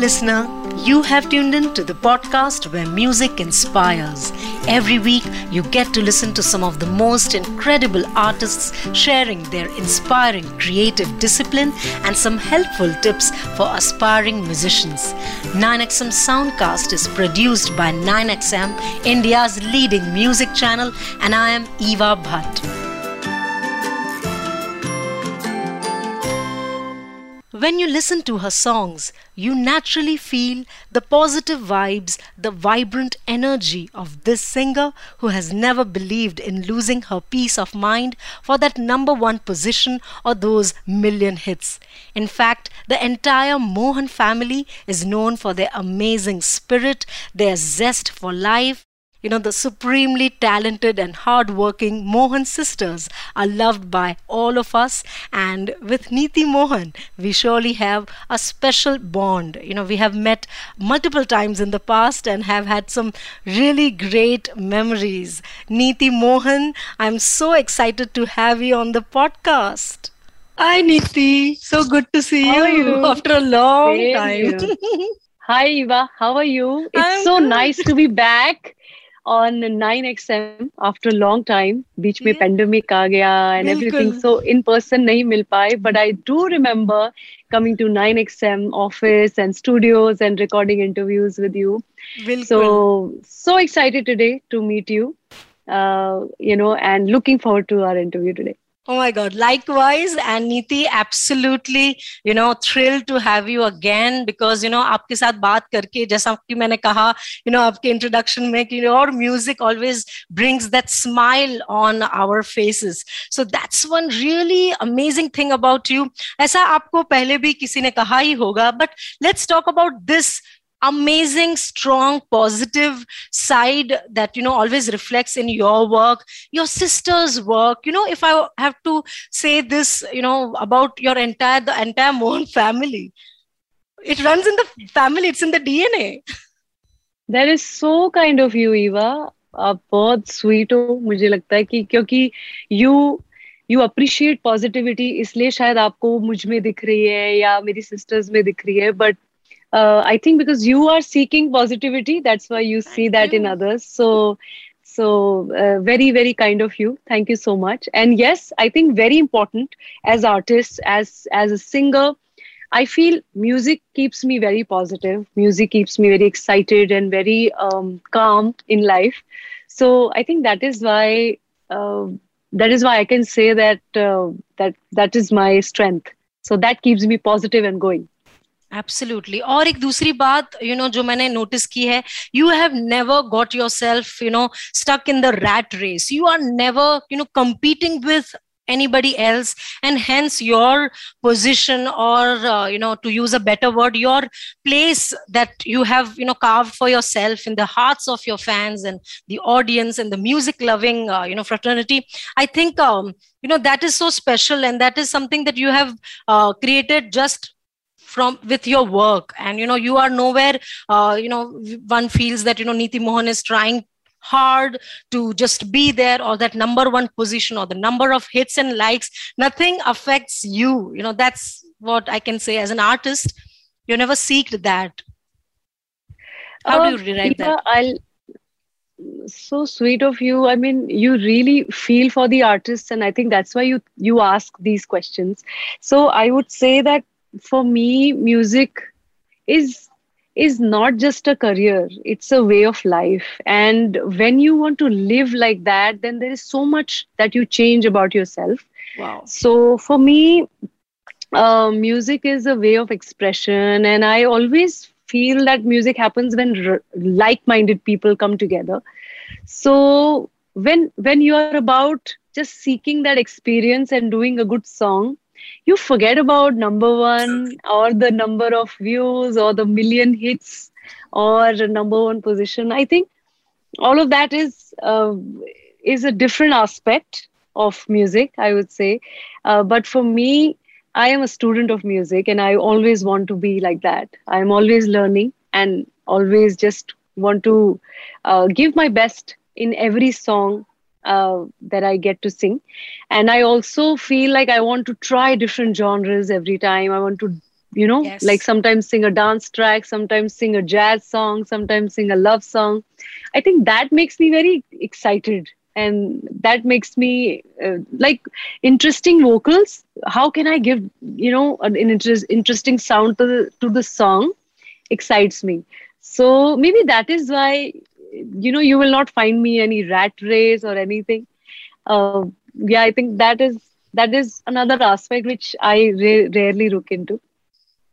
listener. You have tuned in to the podcast where music inspires. Every week, you get to listen to some of the most incredible artists sharing their inspiring creative discipline and some helpful tips for aspiring musicians. 9XM Soundcast is produced by 9XM, India's leading music channel, and I am Eva Bhatt. When you listen to her songs, you naturally feel the positive vibes, the vibrant energy of this singer who has never believed in losing her peace of mind for that number one position or those million hits. In fact, the entire Mohan family is known for their amazing spirit, their zest for life, you know, the supremely talented and hardworking Mohan sisters are loved by all of us. And with Neeti Mohan, we surely have a special bond. You know, we have met multiple times in the past and have had some really great memories. Neeti Mohan, I'm so excited to have you on the podcast. Hi, Neeti. So good to see you, you, after a long Same time. Hi, Eva. How are you? It's I'm so good. nice to be back on 9XM after a long time. Beach mein hmm. pandemic aa gaya and everything. So in person nahi mil paaye. But I do remember coming to 9XM office and studios and recording interviews with you. Bilkul. So, so excited today to meet you. Uh, you know, and looking forward to our interview today. Oh my God. Likewise. And Neeti, absolutely, you know, thrilled to have you again because, you know, आपके साथ बात करके जैसा कि मैंने you know, आपके introduction making, you know, your music always brings that smile on our faces. So that's one really amazing thing about you. ऐसा आपको पहले भी किसी ने कहा ही होगा, but let's talk about this amazing strong positive side that you know always reflects in your work your sister's work. You know if i have to say this you know about your entire the entire Mohan family it runs in the family it's in the dna that is so kind of you eva. आप बहुत sweet हो मुझे लगता है कि क्योंकि you you appreciate positivity इसलिए शायद आपको मुझ में दिख रही है या मेरी सिस्टर्स में दिख रही है but uh, i think because you are seeking positivity that's why you see that in others. So so uh, very very kind of you. Thank you so much. And yes i think very important as artists as as a singer i feel music keeps me very positive. Music keeps me very excited and very um, calm in life. So i think that is why uh, that is why i can say that uh, that that is my strength. So that keeps me positive and going absolutely और एक दूसरी बात you you no know, जो मैंने notice की है you have never got yourself you know stuck in the rat race you are never you know competing with anybody else and hence your position or uh, you know to use a better word your place that you have you know carved for yourself in the hearts of your fans and the audience and the music loving uh, you know fraternity i think um, you know that is so special and that is something that you have uh, created just from with your work. And you know you are nowhere uh, you know one feels that you know Neeti Mohan is trying hard to just be there or that number one position or the number of hits and likes. Nothing affects you. You know that's what i can say as an artist. You never seeked that. How uh, do you rewrite yeah, that? I'll so sweet of you. I mean you really feel for the artists and i think that's why you you ask these questions. So i would say that for me music is is not just a career. It's a way of life. And when you want to live like that then there is so much that you change about yourself. Wow. So for me uh, music is a way of expression. And i always feel that music happens when r- like-minded people come together. So when when you are about just seeking that experience and doing a good song you forget about number one or the number of views or the million hits or number one position. I think all of that is uh, is a different aspect of music i would say. Uh, but for me i am a student of music and i always want to be like that. I'm always learning and always just want to uh, give my best in every song uh, that I get to sing. And I also feel like I want to try different genres every time. I want to you know Yes. like sometimes sing a dance track sometimes sing a jazz song sometimes sing a love song i think that makes me very excited and that makes me uh, like interesting vocals how can i give you know an interest, interesting sound to the, to the song excites me so maybe that is why you know you will not find me any rat race or anything. Uh, yeah i think that is that is another aspect which i ra- rarely look into.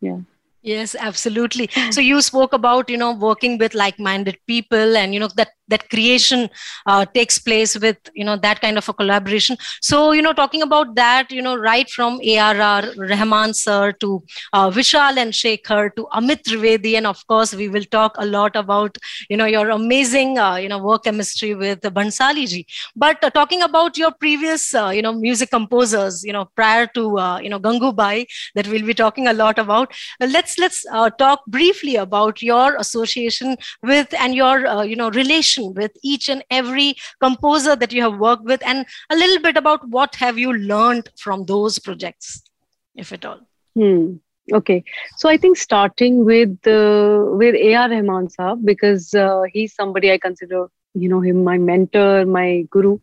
Yeah. Yes, absolutely. So you spoke about, you know, working with like-minded people and, you know, that that creation uh, takes place with, you know, that kind of a collaboration. So, you know, talking about that, you know, right from ARR, Rahman sir to uh, Vishal and Shekhar to Amit Trivedi. And of course, we will talk a lot about, you know, your amazing, uh, you know, work chemistry with Bhansali ji. But uh, talking about your previous, uh, you know, music composers, you know, prior to, uh, you know, Gangubai, that we'll be talking a lot about. Let's let's talk briefly about your association with and your you know relation with each and every composer that you have worked with and a little bit about what have you learned from those projects if at all. Hmm. okay. So i think starting with uh, with ar rahman saab because uh, he's somebody i consider you know him my mentor my guru.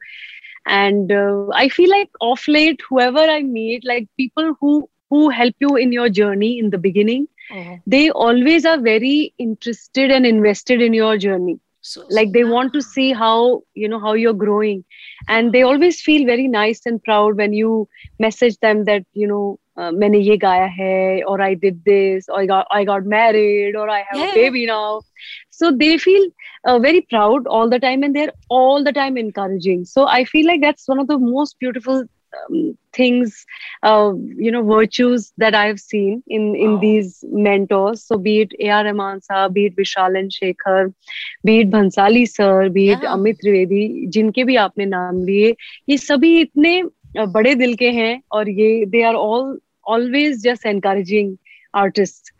And uh, i feel like off late whoever i meet like people who who help you in your journey in the beginning oh, they always are very interested and invested in your journey so like they want to see how you know how you're growing and they always feel very nice and proud when you message them that you know uh, मैंने ये गाया है or I did this or I got I got married or I have Yeah. a baby now so they feel uh, very proud all the time and they're all the time encouraging so I feel like that's one of the most beautiful um, things uh, you know virtues that I've seen in in Wow. these mentors so be it A.R. Rahman साहब be it Vishal and Shekhar be it Bhansali sir be it Yeah. Amit Trivedi जिनके भी आपने नाम लिए ये सभी इतने अ, बड़े दिल के हैं और ये they are all always just encouraging artist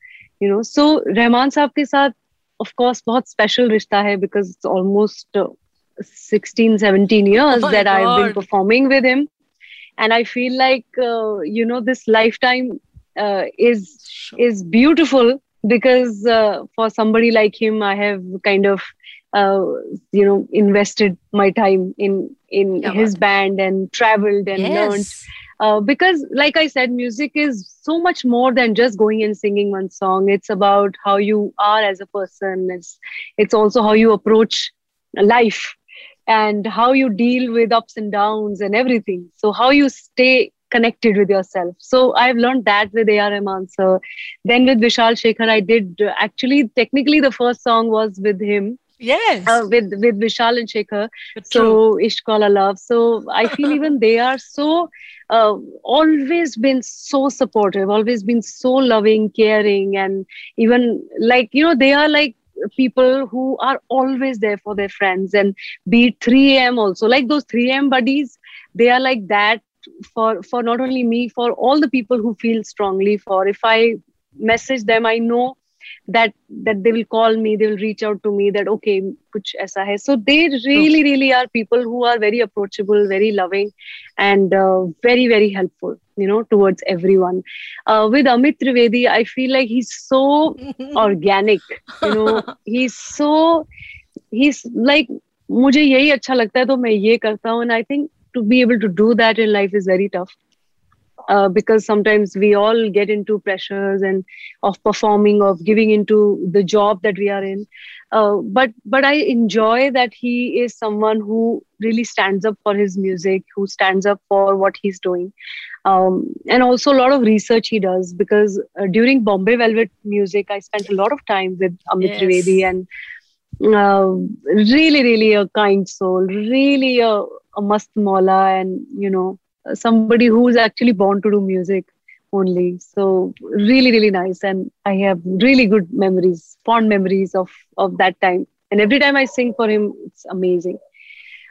you know so Rahman Sahab के साथ ऑफ़ कोर्स बहुत स्पेशल रिश्ता है because almost 16 17 years my that God. i've been performing with him and i feel like uh, you know this lifetime uh, is sure. is beautiful because uh, for somebody like him i have kind of uh, you know invested my time in in Yeah, his band and traveled and learned. Yes uh, because like i said music is so much more than just going and singing one song. It's about how you are as a person. It's it's also how you approach life and how you deal with ups and downs and everything. So how you stay connected with yourself. So i've learned that with ar rahman sir then with vishal shekhar i did uh, actually technically the first song was with him yes. uh, with with vishal and shekhar. But so Wala love. So i feel even they are so uh, always been so supportive always been so loving caring and even like you know they are like people who are always there for their friends and be 3am also. Like those 3am buddies they are like that for for not only me for all the people who feel strongly for. If i message them i know that that they will call me they will reach out to me that okay kuch aisa hai so they really really are people who are very approachable very loving and uh, very very helpful you know towards everyone uh, with amit trivedi i feel like he's so organic you know he's so he's like मुझे यही अच्छा लगता है तो मैं ये करता हूँ and I think to be able to do that in life is very tough uh, because sometimes we all get into pressures and of performing of giving into the job that we are in uh, but but I enjoy that he is someone who really stands up for his music who stands up for what he's doing um, and also a lot of research he does because uh, during Bombay Velvet Music I spent a lot of time with Amit Yes. Trivedi and uh, really really a kind soul really a, a mast mola and you know somebody who's actually born to do music only. So really really nice. And i have really good memories fond memories of of that time. And every time i sing for him it's amazing.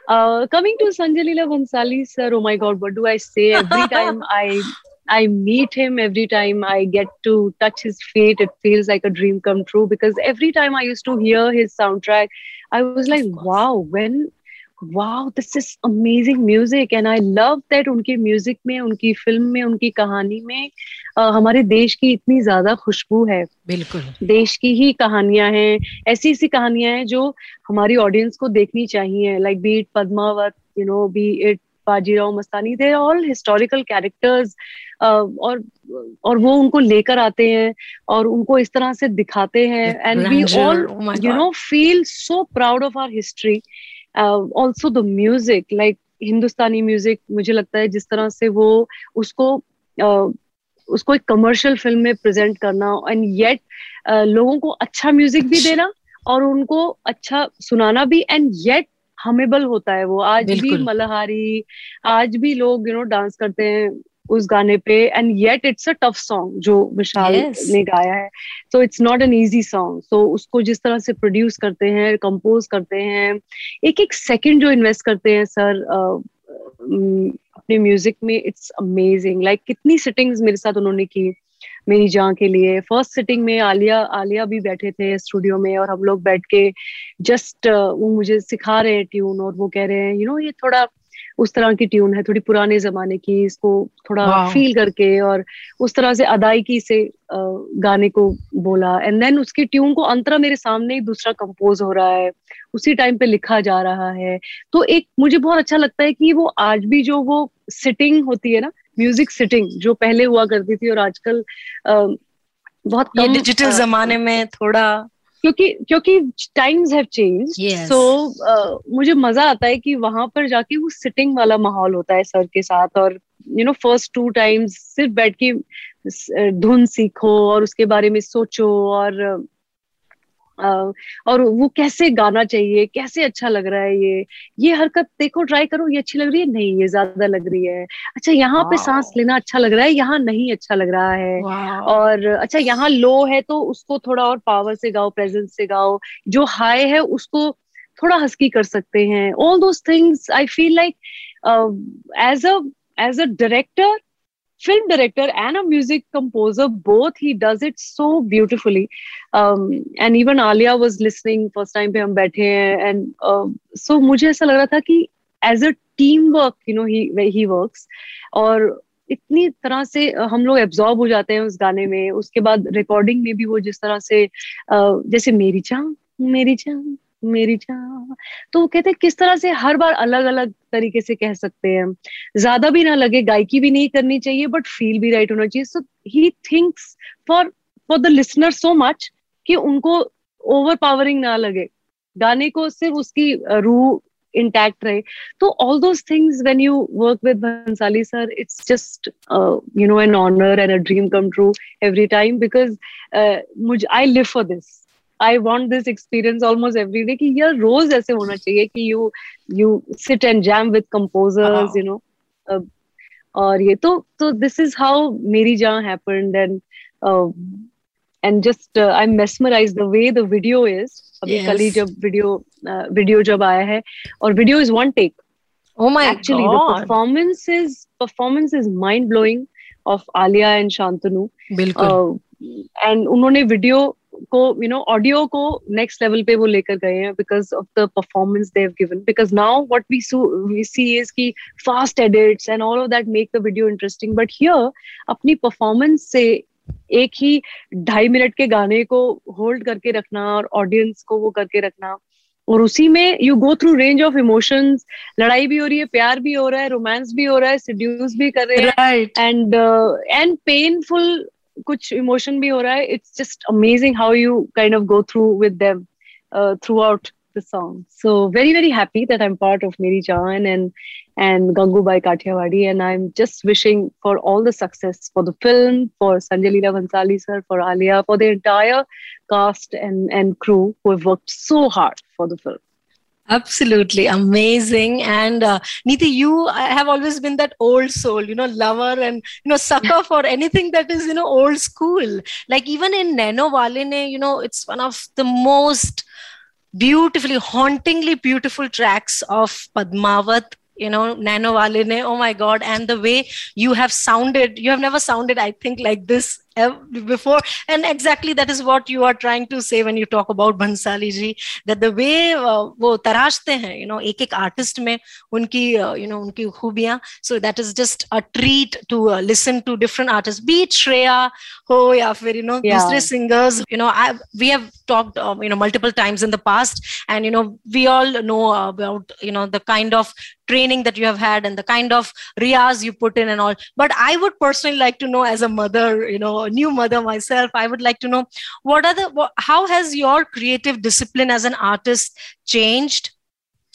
Uh, coming to Sanjay Leela Bhansali, sir, oh my God, what do I say? Every time I I meet him, every time I get to touch his feet, it feels like a dream come true. Because every time I used to hear his soundtrack, I was like, wow, when wow this is amazing music and i love that उनके music में उनकी film में उनकी कहानी में uh, हमारे देश की इतनी ज़्यादा खुशबू है। बिल्कुल। देश की ही कहानियाँ हैं ऐसी ऐसी कहानियाँ हैं जो हमारी ऑडियंस को देखनी चाहिए। Like be it Padmaavat you know be it Bajirao Mastani they all historical characters और और वो उनको लेकर आते हैं और उनको इस तरह से दिखाते हैं। And we all you know feel so proud of our history also the music like Hindustani music मुझे लगता है जिस तरह से वो उसको uh, उसको एक कमर्शियल फ़िल्म में प्रेजेंट करना एंड येट uh, लोगों को अच्छा म्यूज़िक भी देना और उनको अच्छा सुनाना भी एंड येट हमेबल होता है वो। आज भी मलहारी आज भी लोग यू नो डांस करते हैं। उस गाने पे and yet it's a tough song जो विशाल yes. ने गाया है। So it's not an easy song so उसको जिस तरह से प्रोड्यूस करते हैं कंपोज करते हैं एक एक सेकंड जो इन्वेस्ट करते हैं सर अपने म्यूज़िक में इट्स अमेजिंग लाइक कितनी सिटिंग्स मेरे साथ उन्होंने की मेरी जान के लिए। फ़र्स्ट सिटिंग में आलिया आलिया भी बैठे थे स्टूडियो में और हम लोग बैठ के जस्ट वो मुझे सिखा रहे हैं ट्यून और वो कह रहे हैं यू you नो know, ये थोड़ा उस तरह की ट्यून है थोड़ी पुराने जमाने की इसको थोड़ा फील करके और उस तरह से अदायगी से गाने को बोला। एंड देन उसकी ट्यून को अंतरा मेरे सामने ही दूसरा कंपोज हो रहा है। उसी टाइम पे लिखा जा रहा है। तो एक मुझे बहुत अच्छा लगता है कि वो आज भी जो वो सिटिंग होती है ना म्यूज़िक सिटिंग जो पहले हुआ करती थी और आजकल बहुत कम डिजिटल जमाने में थोड़ा क्योंकि क्योंकि टाइम्स हैव चेंज सो मुझे मज़ा आता है कि वहाँ पर जाके वो सिटिंग वाला माहौल होता है सर के साथ और you know first two times सिर्फ़ बैठ के धुन सीखो और उसके बारे में सोचो और और वो कैसे गाना चाहिए कैसे अच्छा लग रहा है ये? ये हरकत देखो ट्राई करो ये अच्छी लग रही है? नहीं ये ज़्यादा लग रही है। अच्छा यहाँ पे सांस लेना अच्छा लग रहा है यहाँ नहीं अच्छा लग रहा है? और अच्छा यहाँ लो है तो उसको थोड़ा और पावर से गाओ प्रेजेंस से गाओ। जो हाई है उसको थोड़ा हस्की कर सकते हैं। All those things I feel like as a as a director film director and a music composer both he does it so beautifully um, and even alia was listening first time pe hum baithe hain and uh, so mujhe aisa lag raha tha ki as a team work you know he he works और इतनी तरह से हम लोग absorb हो जाते हैं उस गाने में उसके बाद रिकॉर्डिंग में भी वो जिस तरह से जैसे मेरी चाह मेरी चाह मेरी जान। तो वो कहते हैं, किस तरह से हर बार अलग अलग तरीके से कह सकते हैं। ज़्यादा भी ना लगे, गायकी भी नहीं करनी चाहिए बट फील भी राइट होना चाहिए। So he thinks for for the listener so much कि उनको ओवर पावरिंग ना लगे। गाने को सिर्फ़ उसकी रू इंटैक्ट रहे। तो although things when you work with Bhansali sir it's just you know an honour and a dream come true every time because मुझ I live for this I want this experience almost every day कि यार रोज ऐसे होना चाहिए कि you you sit and jam with composers you know और ये तो तो दिस इज़ हाउ मेरी जहाँ happened and and just I mesmerize the way the video is अभी कल ही जब वीडियो वीडियो uh, जब आया है और video is one take Oh my Actually, God. the performance is performance is mind blowing of Alia and Shantanu. बिल्कुल. Uh, and उन्होंने video को यू नो ऑडियो को नेक्स्ट लेवल पे वो लेकर गए हैं because of the performance they have given because now what we we see is की fast edits and all of that make the video interesting but here अपनी performance से एक ही ढाई मिनट के गाने को होल्ड करके रखना और ऑडियंस को वो करके रखना। और उसी में you go through range of emotions लड़ाई भी हो रही है प्यार भी हो रहा है रोमांस भी हो रहा है सिड्यूस भी कर रहे हैं। एंड एंड पेनफुल कुछ इमोशन भी हो रहा है it's just amazing how you kind of go through with them through out the song. So very very happy that I'm part of Meri Jaan and and Gangubai Kathiawadi, and I'm just wishing for all the success for the film, for Sanjay Leela Bhansali sir, for Alia, for the entire cast and and crew who have worked so hard for the film. Absolutely amazing. And uh, you have always been that old soul, you know, lover and, you know, sucker for anything that is, you know, old school. Like even in Nainowale Ne, you know, it's one of the most beautifully, hauntingly beautiful tracks of Padmavat you know Nainowale Ne oh my god and the way you have sounded you have never sounded i think like this before. And exactly that is what you are trying to say when you talk about Bhansali ji that the way uh, wo tarashte hain you know ek ek artist mein unki uh, you know unki khubiyan. So that is just a treat to uh, listen to different artists be it shreya ho ya fir you know yeah. dusre singers. You know I, we have talked um, you know multiple times in the past. And you know we all know about you know the kind of training that you have had and the kind of riyaz you put in and all. But i would personally like to know as a mother you know a new mother myself i would like to know what are the how has your creative discipline as an artist changed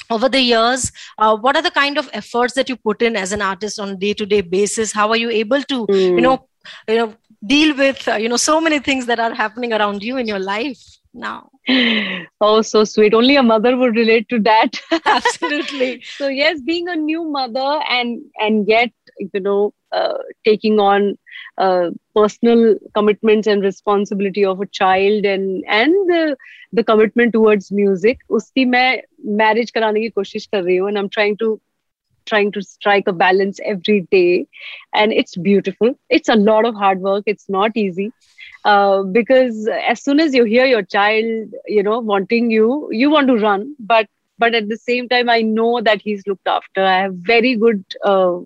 over the years? Uh, what are the kind of efforts that you put in as an artist on a day to day basis? How are you able to mm. you know you know deal with uh, you know so many things that are happening around you in your life now? Oh so sweet. Only a mother would relate to that. Absolutely. So yes being a new mother and and yet you know taking on uh, personal commitments and responsibility of a child and and the the commitment towards music uski मैं marriage karane ki koshish kar rahi hu and I'm trying to trying to strike a balance every day and it's beautiful. It's a lot of hard work. It's not easy uh, because as soon as you hear your child you know wanting you you want to run but but at the same time i know that he's looked after. I have very good uh,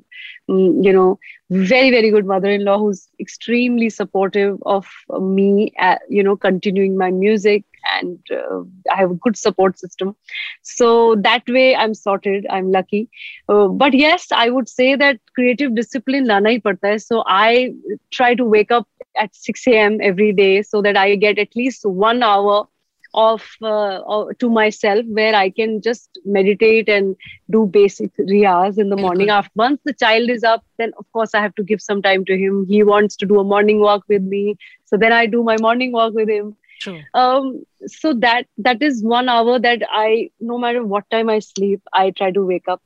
you know very very good mother-in-law who's extremely supportive of me uh, you know continuing my music and uh, i have a good support system. So that way i'm sorted i'm lucky. Uh, but yes i would say that creative discipline lana hi padta hai so i try to wake up at 6 a.m every day so that i get at least one hour of uh, to myself where I can just meditate and do basic riyaz in the morning. After once the child is up, then of course I have to give some time to him. He wants to do a morning walk with me, so then I do my morning walk with him. True. Um, so that that is one hour that I, no matter what time I sleep, I try to wake up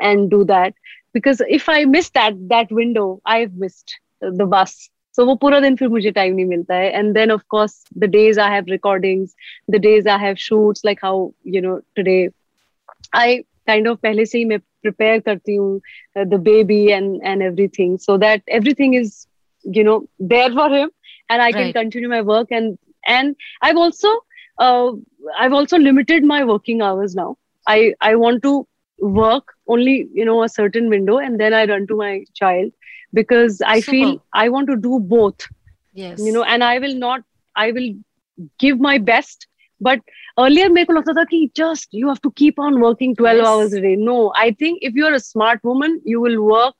and do that because if I miss that that window, I've missed the bus so वो पूरा दिन फिर मुझे time नहीं मिलता है and then of course the days I have recordings the days I have shoots like how you know today I kind of पहले से ही मैं प्रिपेयर करती हूँ the baby and and everything so that everything is you know there for him and i right. can continue my work and and i've also uh, i've also limited my working hours now i i want to work only you know a certain window and then i run to my child because I Super. feel I want to do both. Yes. You know, and I will not, I will give my best. But earlier, मेरे को लगता था कि just you have to keep on working 12 yes. hours a day. No, I think if you're a smart woman, you will work,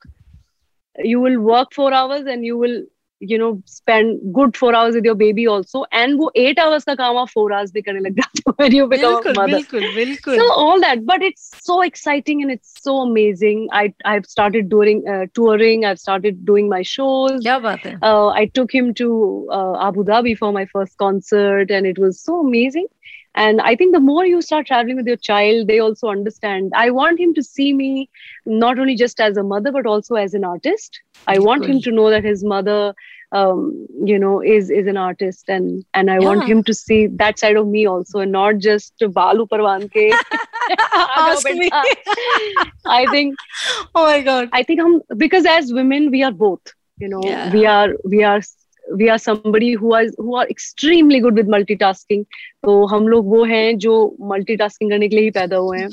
you will work four hours and you will you know spend good four hours with your baby also and वो eight hours का काम आप four hours भी करने लग जाते हो when you become बिल्कुल, a mother बिल्कुल बिल्कुल so all that but it's so exciting and it's so amazing I I've started doing uh, touring I've started doing my shows क्या बात है uh, I took him to uh, Abu Dhabi for my first concert and it was so amazing and i think the more you start traveling with your child they also understand i want him to see me not only just as a mother but also as an artist i want him to know that his mother um, you know is is an artist and and i yeah. want him to see that side of me also and not just balu parwan ke ask me i think oh my god i think hum, because as women we are both you know yeah. we are we are we are somebody who are who are extremely good with multitasking तो हम लोग वो हैं जो multitasking करने के लिए ही पैदा हुए हैं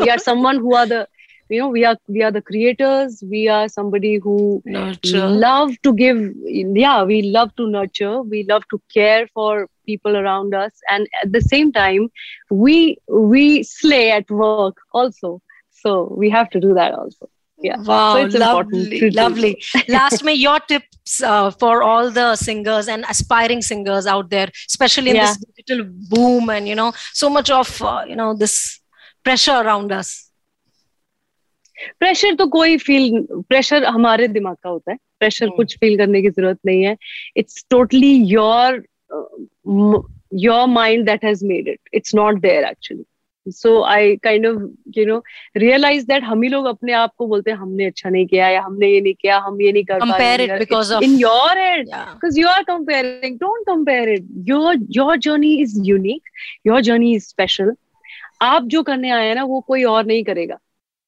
we are someone who are the you know we are we are the creators we are somebody who nurture. love to give yeah we love to nurture we love to care for people around us and at the same time we we slay at work also. So we have to do that also. Yeah. Wow so lovely lovely. Last may your tips uh, for all the singers and aspiring singers out there especially in yeah. this digital boom and you know so much of uh, you know this pressure around us pressure तो कोई feel pressure हमारे दिमाग का होता है। Pressure hmm. कुछ feel करने की ज़रूरत नहीं है। It's totally your your mind that has made it it's not there actually so I kind of you know realise that हम ही लोग अपने आप को बोलते हैं हमने अच्छा नहीं किया या हमने ये नहीं किया हम ये नहीं कर पाए in your head because you are comparing don't compare it your your journey is unique your journey is special आप जो करने आए हैं ना वो कोई और नहीं करेगा।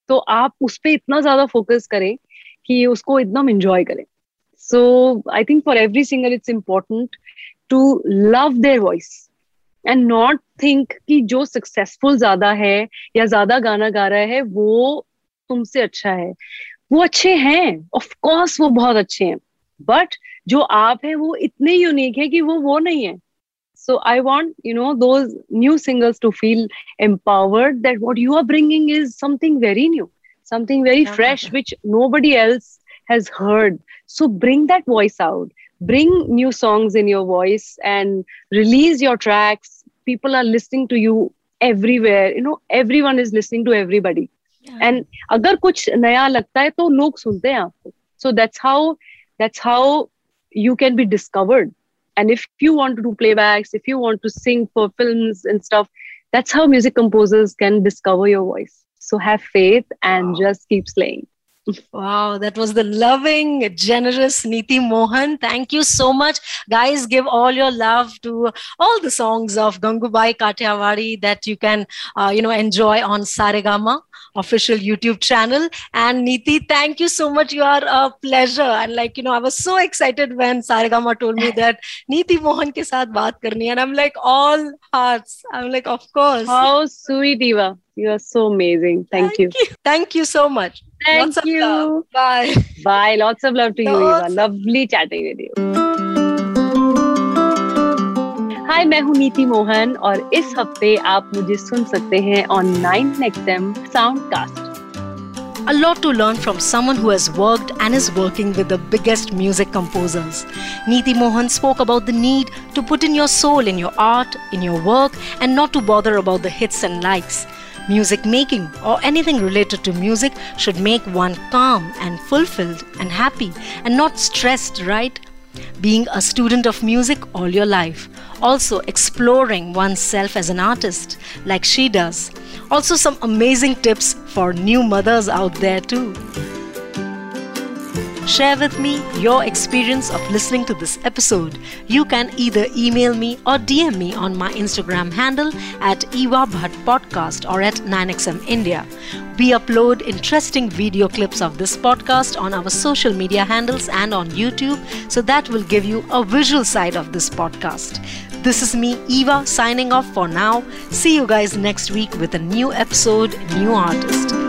तो आप उस पर इतना ज़्यादा फोकस करें कि उसको एकदम इंजॉय करें। So I think for every singer it's important to love their voice and not think कि जो सक्सेसफुल ज़्यादा है या ज़्यादा गाना गा रहा है, वो तुमसे अच्छा है। वो अच्छे हैं ऑफ़ कोर्स वो बहुत अच्छे हैं बट जो आप हैं वो इतने यूनिक है कि वो वो नहीं है। So i want you know those new singers to feel empowered that what you are bringing is something very new something very yeah. fresh which nobody else has heard. So bring that voice out. Bring new songs in your voice and release your tracks. People are listening to you everywhere. You know everyone is listening to everybody. Agar kuch naya lagta hai to log sunte hain aapko. So that's how that's how you can be discovered and if you want to do playbacks if you want to sing for films and stuff that's how music composers can discover your voice so have faith and wow. just keep slaying wow, that was the loving, generous Neeti Mohan. Thank you so much. Guys, give all your love to all the songs of Gangubai Kathiawadi that you can, uh, you know, enjoy on Saregama official YouTube channel. And Neeti, thank you so much. You are a pleasure. And like, you know, I was so excited when Saregama told me that Neeti Mohan ke saath baat karni. And I'm like, all hearts. I'm like, of course. How sweet, Eva. You are so amazing. Thank, thank you. you. Thank you so much. Thank Lots you. Bye. Bye. Lots of love to you, Eva. Lovely chatting with you. Hi मैं हूँ नीति मोहन और इस हफ़्ते आप मुझे सुन सकते हैं on nine XM soundcast A lot to learn from someone who has worked and is working with the biggest music composers. Neeti Mohan spoke about the need to put in your soul in your art, in your work, and not to bother about the hits and likes. Music making or anything related to music should make one calm and fulfilled and happy and not stressed, right? being a student of music all your life, also exploring oneself as an artist like she does. Also, some amazing tips for new mothers out there, too. Share with me your experience of listening to this episode. You can either email me or DM me on my Instagram handle at Eva Bhatt Podcast or at 9XM India. We upload interesting video clips of this podcast on our social media handles and on YouTube, so that will give you a visual side of this podcast. This is me, Eva, signing off for now. See you guys next week with a new episode, new artist.